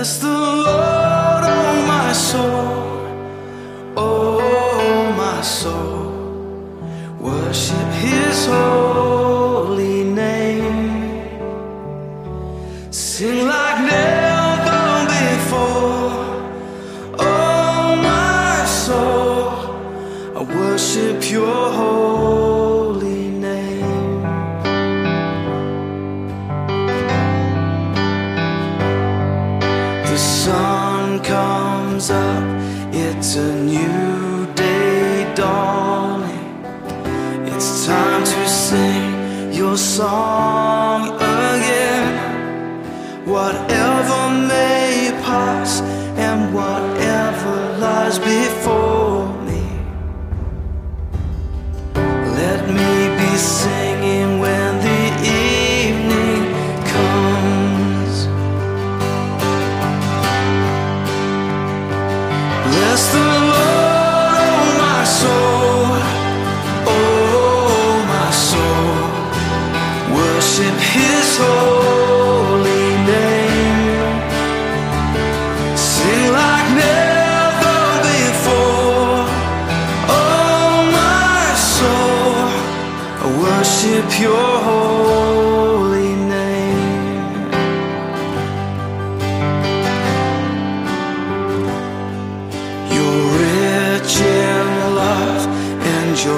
Bless the Lord. a new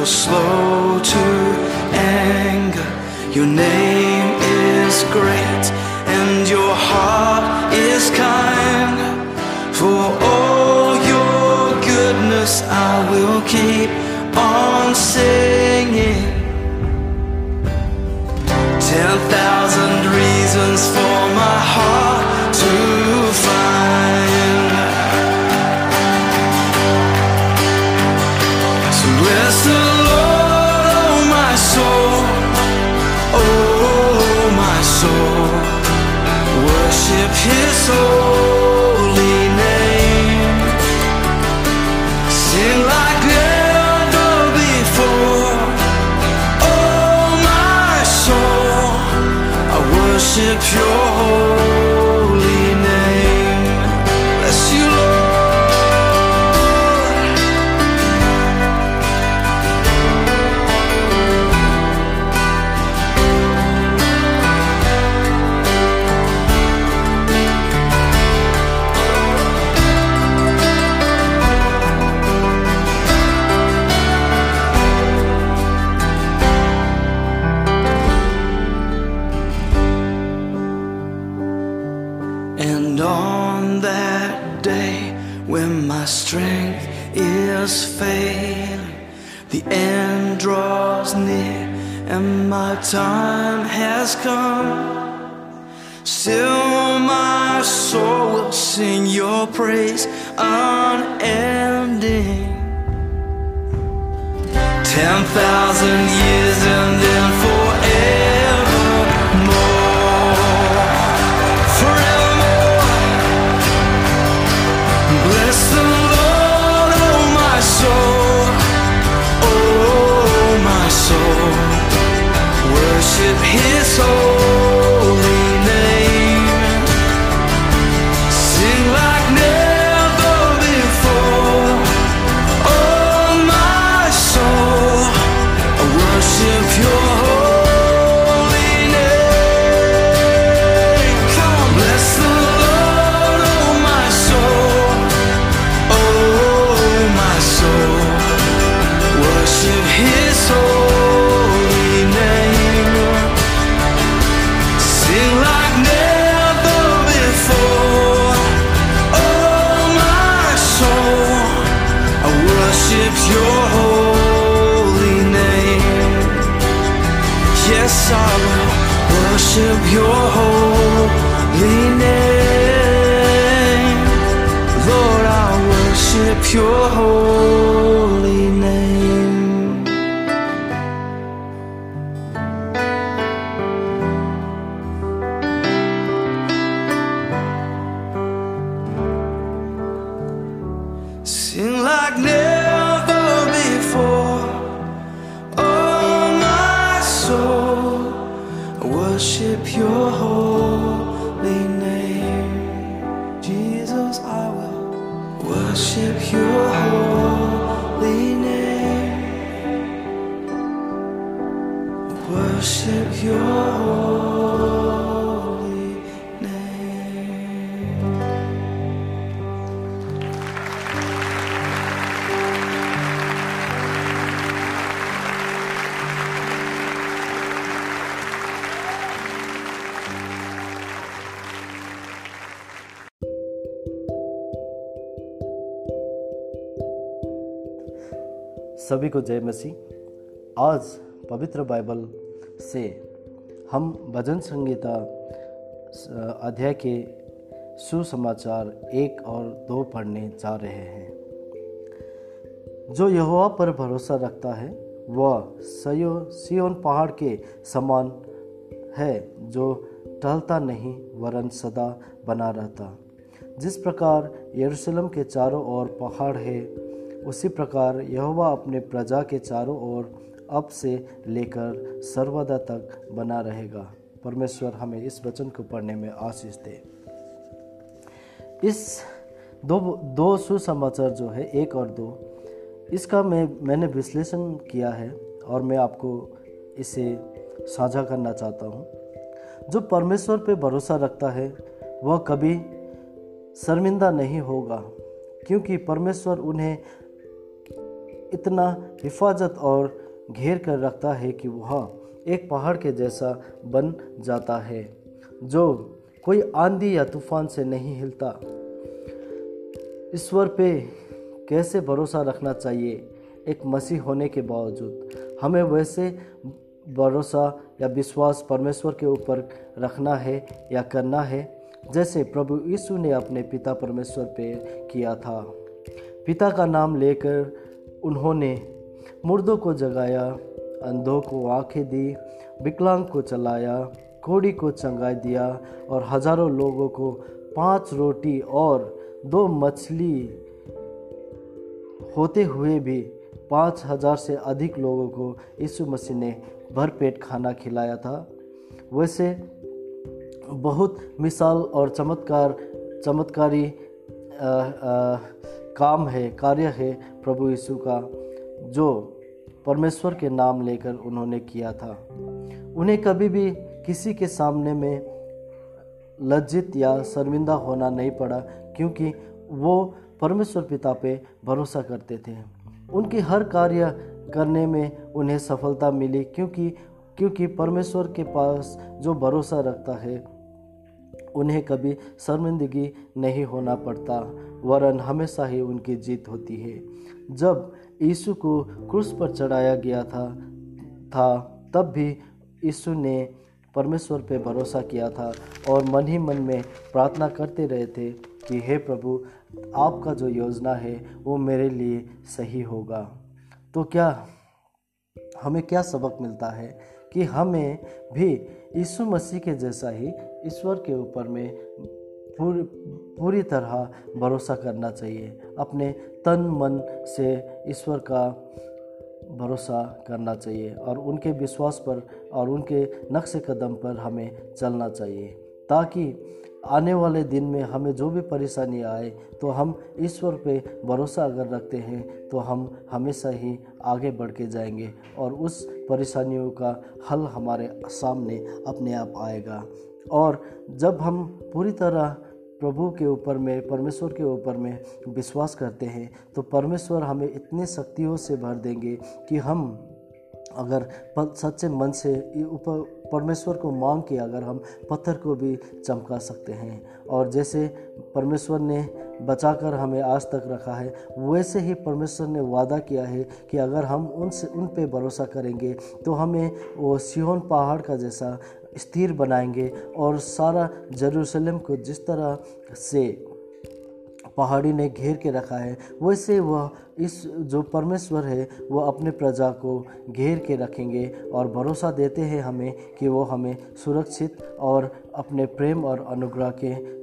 so slow to anger. Your name is great. unending. Ten thousand years and then four. your home worship your holy name. Worship your holy सभी को जय मसीह। आज पवित्र Bible से हम भजन संगीता अध्याय के सुसमाचार एक और दो पढ़ने जा रहे हैं। जो यहोवा पर भरोसा रखता है, वह सयो, सियोन पहाड़ के समान है, जो टहलता नहीं, वरन सदा बना रहता। जिस प्रकार यरूशलेम के चारों ओर पहाड़ है उसी प्रकार यहोवा अपने प्रजा के चारों ओर अब से लेकर सर्वदा तक बना रहेगा। परमेश्वर हमें इस वचन को पढ़ने में आशीष दे। इस दो दो सुसमाचार जो है, एक और दो, इसका मैं, मैंने विश्लेषण किया है और मैं आपको इसे साझा करना चाहता हूँ। जो परमेश्वर पे भरोसा रखता है, वह कभी शर्मिंदा नहीं होगा, क्योंकि परमेश्वर उन्हें इतना हिफाजत और घेर कर रखता है कि वह एक पहाड़ के जैसा बन जाता है, जो कोई आंधी या तूफ़ान से नहीं हिलता। ईश्वर पे कैसे भरोसा रखना चाहिए एक मसीह होने के बावजूद? हमें वैसे भरोसा या विश्वास परमेश्वर के ऊपर रखना है या करना है? जैसे प्रभु यीशु ने अपने पिता परमेश्वर पे किया था। पिता का नाम लेकर उन्होंने मुर्दों को जगाया अंधों को आँखें दी विकलांग को चलाया कोड़ी को चंगाई दिया और हज़ारों लोगों को पाँच रोटी और दो मछली होते हुए भी पाँच हज़ार से अधिक लोगों को यीशु मसीह ने भरपेट खाना खिलाया था। वैसे बहुत मिसाल और चमत्कार चमत्कारी अ, अ, काम है, कार्य है प्रभु यीशु का, जो परमेश्वर के नाम लेकर उन्होंने किया था। उन्हें कभी भी किसी के सामने में लज्जित या शर्मिंदा होना नहीं पड़ा, क्योंकि वो परमेश्वर पिता पे भरोसा करते थे। उनकी हर कार्य करने में उन्हें सफलता मिली, क्योंकि क्योंकि परमेश्वर के पास जो भरोसा रखता है उन्हें कभी शर्मिंदगी नहीं होना पड़ता, वरन हमेशा ही उनकी जीत होती है। जब यीशु को क्रूस पर चढ़ाया गया था था, तब भी यीशु ने परमेश्वर पे भरोसा किया था और मन ही मन में प्रार्थना करते रहे थे कि, हे प्रभु, आपका जो योजना है, वो मेरे लिए सही होगा। तो क्या हमें क्या सबक मिलता है कि हमें भी यीशु मसीह के जैसा ही ईश्वर के ऊपर में पूरी पूरी तरह भरोसा करना चाहिए। अपने तन मन से ईश्वर का भरोसा करना चाहिए और उनके विश्वास पर और उनके नक्श कदम पर हमें चलना चाहिए, ताकि आने वाले दिन में हमें जो भी परेशानी आए तो हम ईश्वर पे भरोसा अगर रखते हैं तो हम हमेशा ही आगे बढ़ के जाएँगे और उस परेशानियों का हल हमारे सामने अपने आप आएगा। और जब हम पूरी तरह प्रभु के ऊपर में, परमेश्वर के ऊपर में विश्वास करते हैं तो परमेश्वर हमें इतनी शक्तियों से भर देंगे कि हम अगर सच्चे मन से ऊपर, परमेश्वर को मांग के अगर हम पत्थर को भी चमका सकते हैं। और जैसे परमेश्वर ने बचाकर हमें आज तक रखा है, वैसे ही परमेश्वर ने वादा किया है कि अगर हम उनसे, उन पे भरोसा करेंगे तो हमें वो सियोन पहाड़ का जैसा स्थिर बनाएँगे और सारा जरूसलम को जिस तरह से पहाड़ी ने घेर के रखा है, वैसे वह इस जो परमेश्वर है वो अपने प्रजा को घेर के रखेंगे और भरोसा देते हैं हमें कि वो हमें सुरक्षित और अपने प्रेम और अनुग्रह के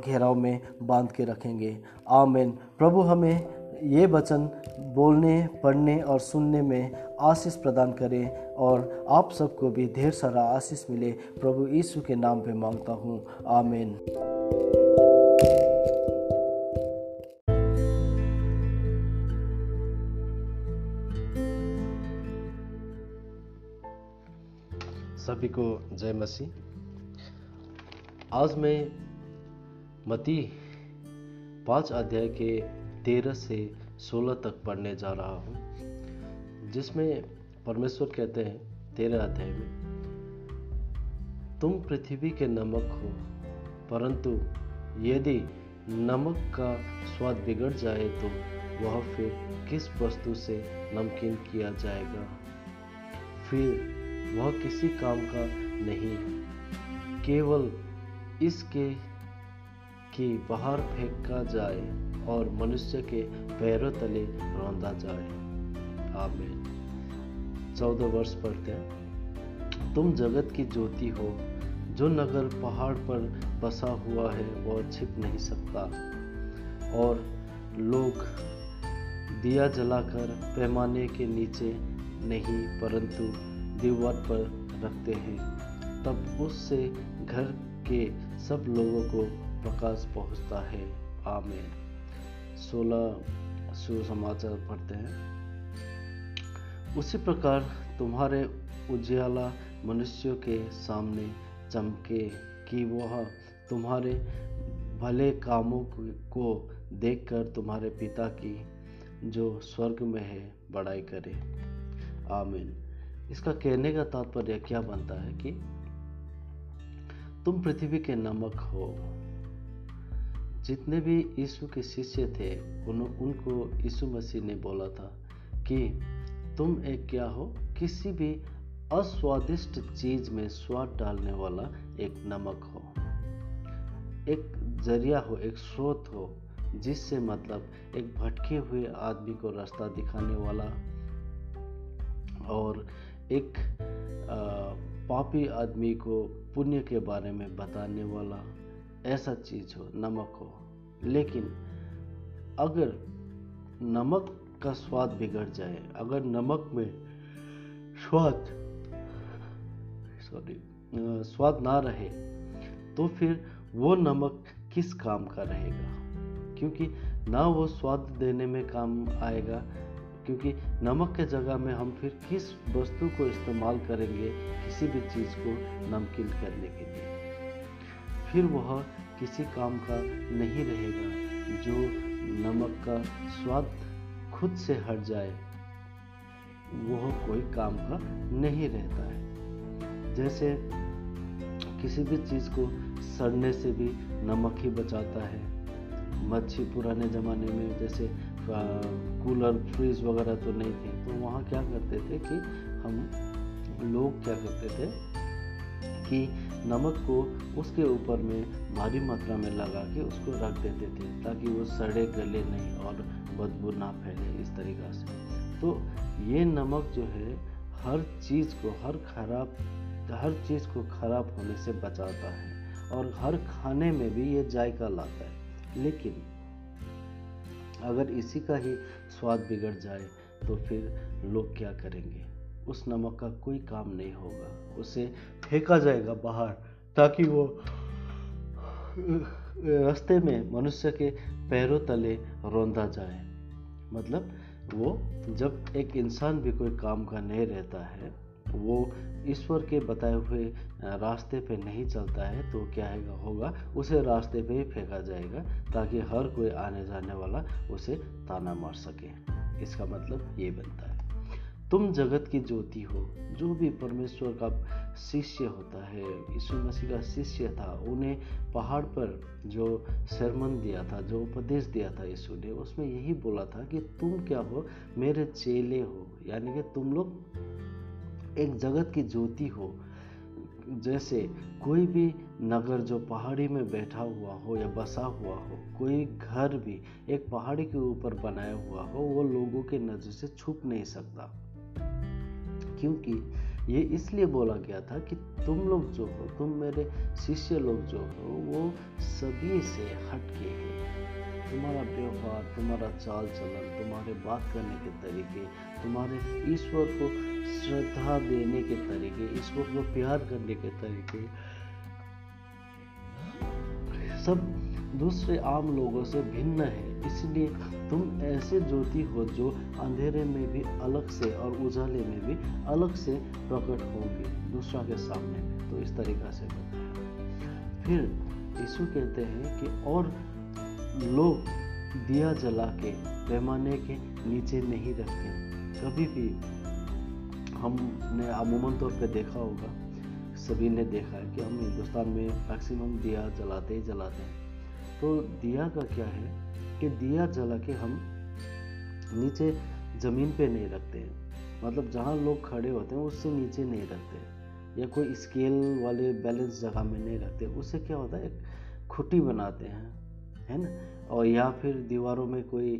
घेराव में बाँध के रखेंगे। आमीन। प्रभु हमें ये वचन बोलने, पढ़ने और सुनने में आशीष प्रदान करें और आप सबको भी ढेर सारा आशीष मिले। प्रभु यीशु के नाम पे माँगता हूँ। आमेन। सभी को जय मसीह। आज मैं मती पाँच अध्याय के तेरह से सोलह तक पढ़ने जा रहा हूँ, जिसमें परमेश्वर कहते हैं, तेरह अध्याय में, तुम पृथ्वी के नमक हो, परंतु यदि नमक का स्वाद बिगड़ जाए तो वह फिर किस वस्तु से नमकीन किया जाएगा? फिर वह किसी काम का नहीं, केवल इसके कि बाहर फेंका जाए। और मनुष्य के पैरों तले रौंदा जाए। आमीन। चौदह वर्ष पढ़ते हैं। तुम जगत की ज्योति हो, जो नगर पहाड़ पर बसा हुआ है, वह छिप नहीं सकता। और लोग दिया जलाकर पैमाने के नीचे नहीं, परंतु दीवार पर रखते हैं। तब उससे घर के सब लोगों को प्रकाश पहुँचता है। आमेन। सोलह सुसमाचार पढ़ते हैं। उसी प्रकार तुम्हारे उज्याला मनुष्यों के सामने चमके कि वह तुम्हारे भले कामों को देखकर तुम्हारे पिता की जो स्वर्ग में है, बड़ाई करे। आमीन। इसका कहने का तात्पर्य क्या बनता है कि तुम पृथ्वी के नमक हो जितने भी यीशु के शिष्य थे उन, उनको यीशु मसीह ने बोला था कि तुम एक क्या हो? किसी भी अस्वादिष्ट चीज़ में स्वाद डालने वाला एक नमक हो एक ज़रिया हो एक स्रोत हो जिससे मतलब एक भटके हुए आदमी को रास्ता दिखाने वाला और एक आ, पापी आदमी को पुण्य के बारे में बताने वाला। ऐसा चीज़ हो, नमक हो। लेकिन अगर नमक का स्वाद बिगड़ जाए, अगर नमक में स्वाद सॉरी स्वाद ना रहे तो फिर वो नमक किस काम का रहेगा? क्योंकि ना वो स्वाद देने में काम आएगा, क्योंकि नमक के जगह में हम फिर किस वस्तु को इस्तेमाल करेंगे, किसी भी चीज़ को नमकीन करने के लिए। फिर वह किसी काम का नहीं रहेगा, जो नमक का स्वाद खुद से हट जाए। वह कोई काम का नहीं रहता है। जैसे किसी भी चीज़ को सड़ने से भी नमक ही बचाता है। मच्छी पुराने ज़माने में जैसे कूलर, फ्रिज वगैरह तो नहीं थे। तो वहाँ क्या करते थे कि हम, लोग क्या करते थे कि नमक को उसके ऊपर में भारी मात्रा में लगा के उसको रख देते थे, ताकि वो सड़े गले नहीं और बदबू ना फैले इस तरीक़ा से। तो ये नमक जो है, हर चीज़ को, हर खराब, हर चीज़ को खराब होने से बचाता है और हर खाने में भी ये जायका लाता है। लेकिन अगर इसी का ही स्वाद बिगड़ जाए तो फिर लोग क्या करेंगे? उस नमक का कोई काम नहीं होगा। उसे फेंका जाएगा बाहर, ताकि वो, रास्ते में मनुष्य के पैरों तले रौंदा जाए। मतलब वो जब एक इंसान भी कोई काम का नहीं रहता है, वो ईश्वर के बताए हुए रास्ते पे नहीं चलता है तो क्या है, होगा, उसे रास्ते पे ही फेंका जाएगा, ताकि हर कोई आने जाने वाला उसे ताना मार सके। इसका मतलब ये बनता है। तुम जगत की ज्योति हो, जो भी परमेश्वर का शिष्य होता है, यीशु मसीह का शिष्य था, उन्हें पहाड़ पर जो सरमन दिया था, जो उपदेश दिया था यीशु ने, उसमें यही बोला था कि तुम क्या हो, मेरे चेले हो, यानी कि तुम लोग एक जगत की ज्योति हो, जैसे कोई भी नगर जो पहाड़ी में बैठा हुआ हो या बसा हुआ हो, कोई घर भी एक पहाड़ी के ऊपर बनाया हुआ हो, वो लोगों के नज़र से छुप नहीं सकता। क्योंकि ये इसलिए बोला गया था कि तुम लोग जो हो, तुम मेरे शिष्य लोग जो हो, वो सभी से हटके हैं। तुम्हारा व्यवहार, तुम्हारा चाल चलन तुम्हारे बात करने के तरीके, तुम्हारे ईश्वर को श्रद्धा देने के तरीके, ईश्वर को प्यार करने के तरीके, सब दूसरे आम लोगों से भिन्न है। इसलिए तुम ऐसे ज्योति हो जो अंधेरे में भी अलग से और उजाले में भी अलग से प्रकट होंगे। दूसरा के सामने। तो इस तरीका से फिर यीशु कहते हैं कि और लोग दिया जला के, पैमाने के नीचे नहीं रखते कभी भी हमने, अमूमन तौर पे देखा होगा। सभी ने देखा है कि हम हिंदुस्तान में मैक्सिमम दिया जलाते ही जलाते हैं। तो दिया का क्या है कि दिया जला के हम नीचे ज़मीन पे नहीं रखते हैं। मतलब जहाँ लोग खड़े होते हैं, उससे नीचे नहीं रखते या कोई स्केल वाले बैलेंस जगह में नहीं रखते, उससे क्या होता है, एक खुटी बनाते हैं, है ना? और या फिर दीवारों में कोई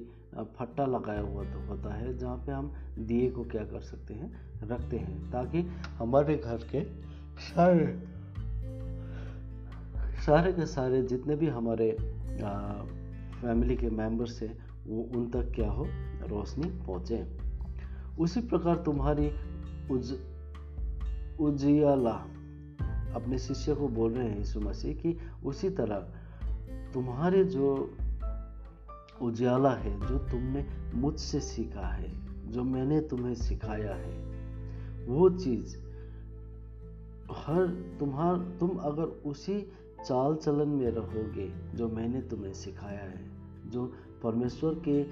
फट्टा लगाया हुआ तो होता है, जहाँ पे हम दिए को क्या कर सकते हैं, रखते हैं, ताकि हमारे घर के सारे सारे के सारे जितने भी हमारे फैमिली के मेंबर से वो उन तक क्या हो, रोशनी पहुँचे। उसी प्रकार तुम्हारी उज, उजियाला अपने शिष्य को बोल रहे हैं यीशु मसीह कि उसी तरह तुम्हारे जो उजाला है, जो तुमने मुझसे सीखा है, जो मैंने तुम्हें सिखाया है, वो चीज़ हर, तुम्हार, तुम अगर उसी चाल चलन में रहोगे जो मैंने तुम्हें सिखाया है, जो परमेश्वर के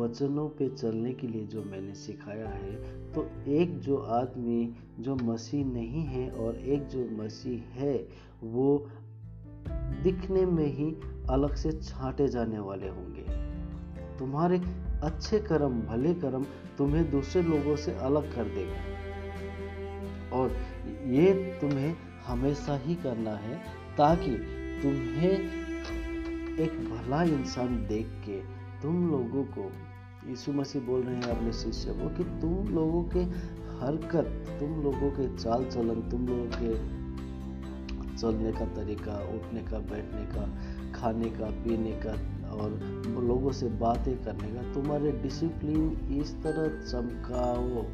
वचनों पे चलने के लिए जो मैंने सिखाया है। तो एक जो आदमी, जो मसीह नहीं है और एक जो मसीह है, वो दिखने में ही अलग से छांटे जाने वाले होंगे। तुम्हारे अच्छे कर्म, भले कर्म तुम्हें दूसरे लोगों से अलग कर देगा। और ये तुम्हें हमेशा ही करना है। ताकि तुम्हें एक भला इंसान देख के तुम लोगों को, यीशु मसीह बोल रहे हैं अपने शिष्य को कि तुम लोगों के हरकत, तुम लोगों के चाल चलन, तुम लोगों के चलने का तरीका, उठने का, बैठने का, खाने का, पीने का और लोगों से बातें करने का, तुम्हारे डिसिप्लिन इस तरह चमकाओ।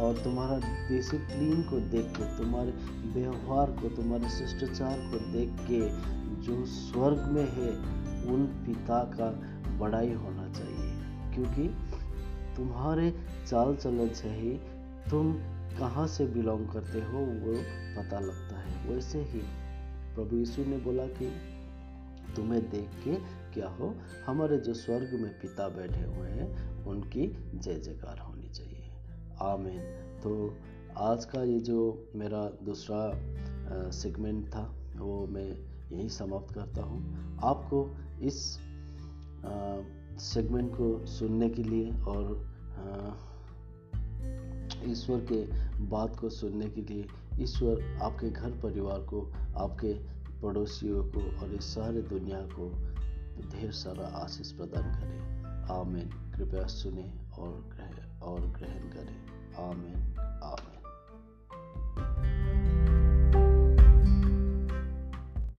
और तुम्हारा डिसिप्लिन को देख के, तुम्हारे व्यवहार को, तुम्हारे शिष्टाचार को देख के जो स्वर्ग में है, उन पिता का बड़ाई होना चाहिए। क्योंकि तुम्हारे चाल चलन से ही तुम कहाँ से बिलोंग करते हो, वो पता लगता है। वैसे ही प्रभु यीशु ने बोला कि तुम्हें देख के क्या हो, हमारे जो स्वर्ग में पिता बैठे हुए हैं, उनकी जय जयकार चाहिए आमीन। तो आज का ये जो मेरा दूसरा सेगमेंट था, वो मैं यही समाप्त करता हूँ। आपको इस सेगमेंट को सुनने के लिए और ईश्वर के बात को सुनने के लिए, ईश्वर आपके घर परिवार को, आपके पड़ोसियों को और इस सारे दुनिया को ढेर सारा आशीष प्रदान करें। आमीन। कृपया सुने और और ग्रहण करें। आमीन आमीन।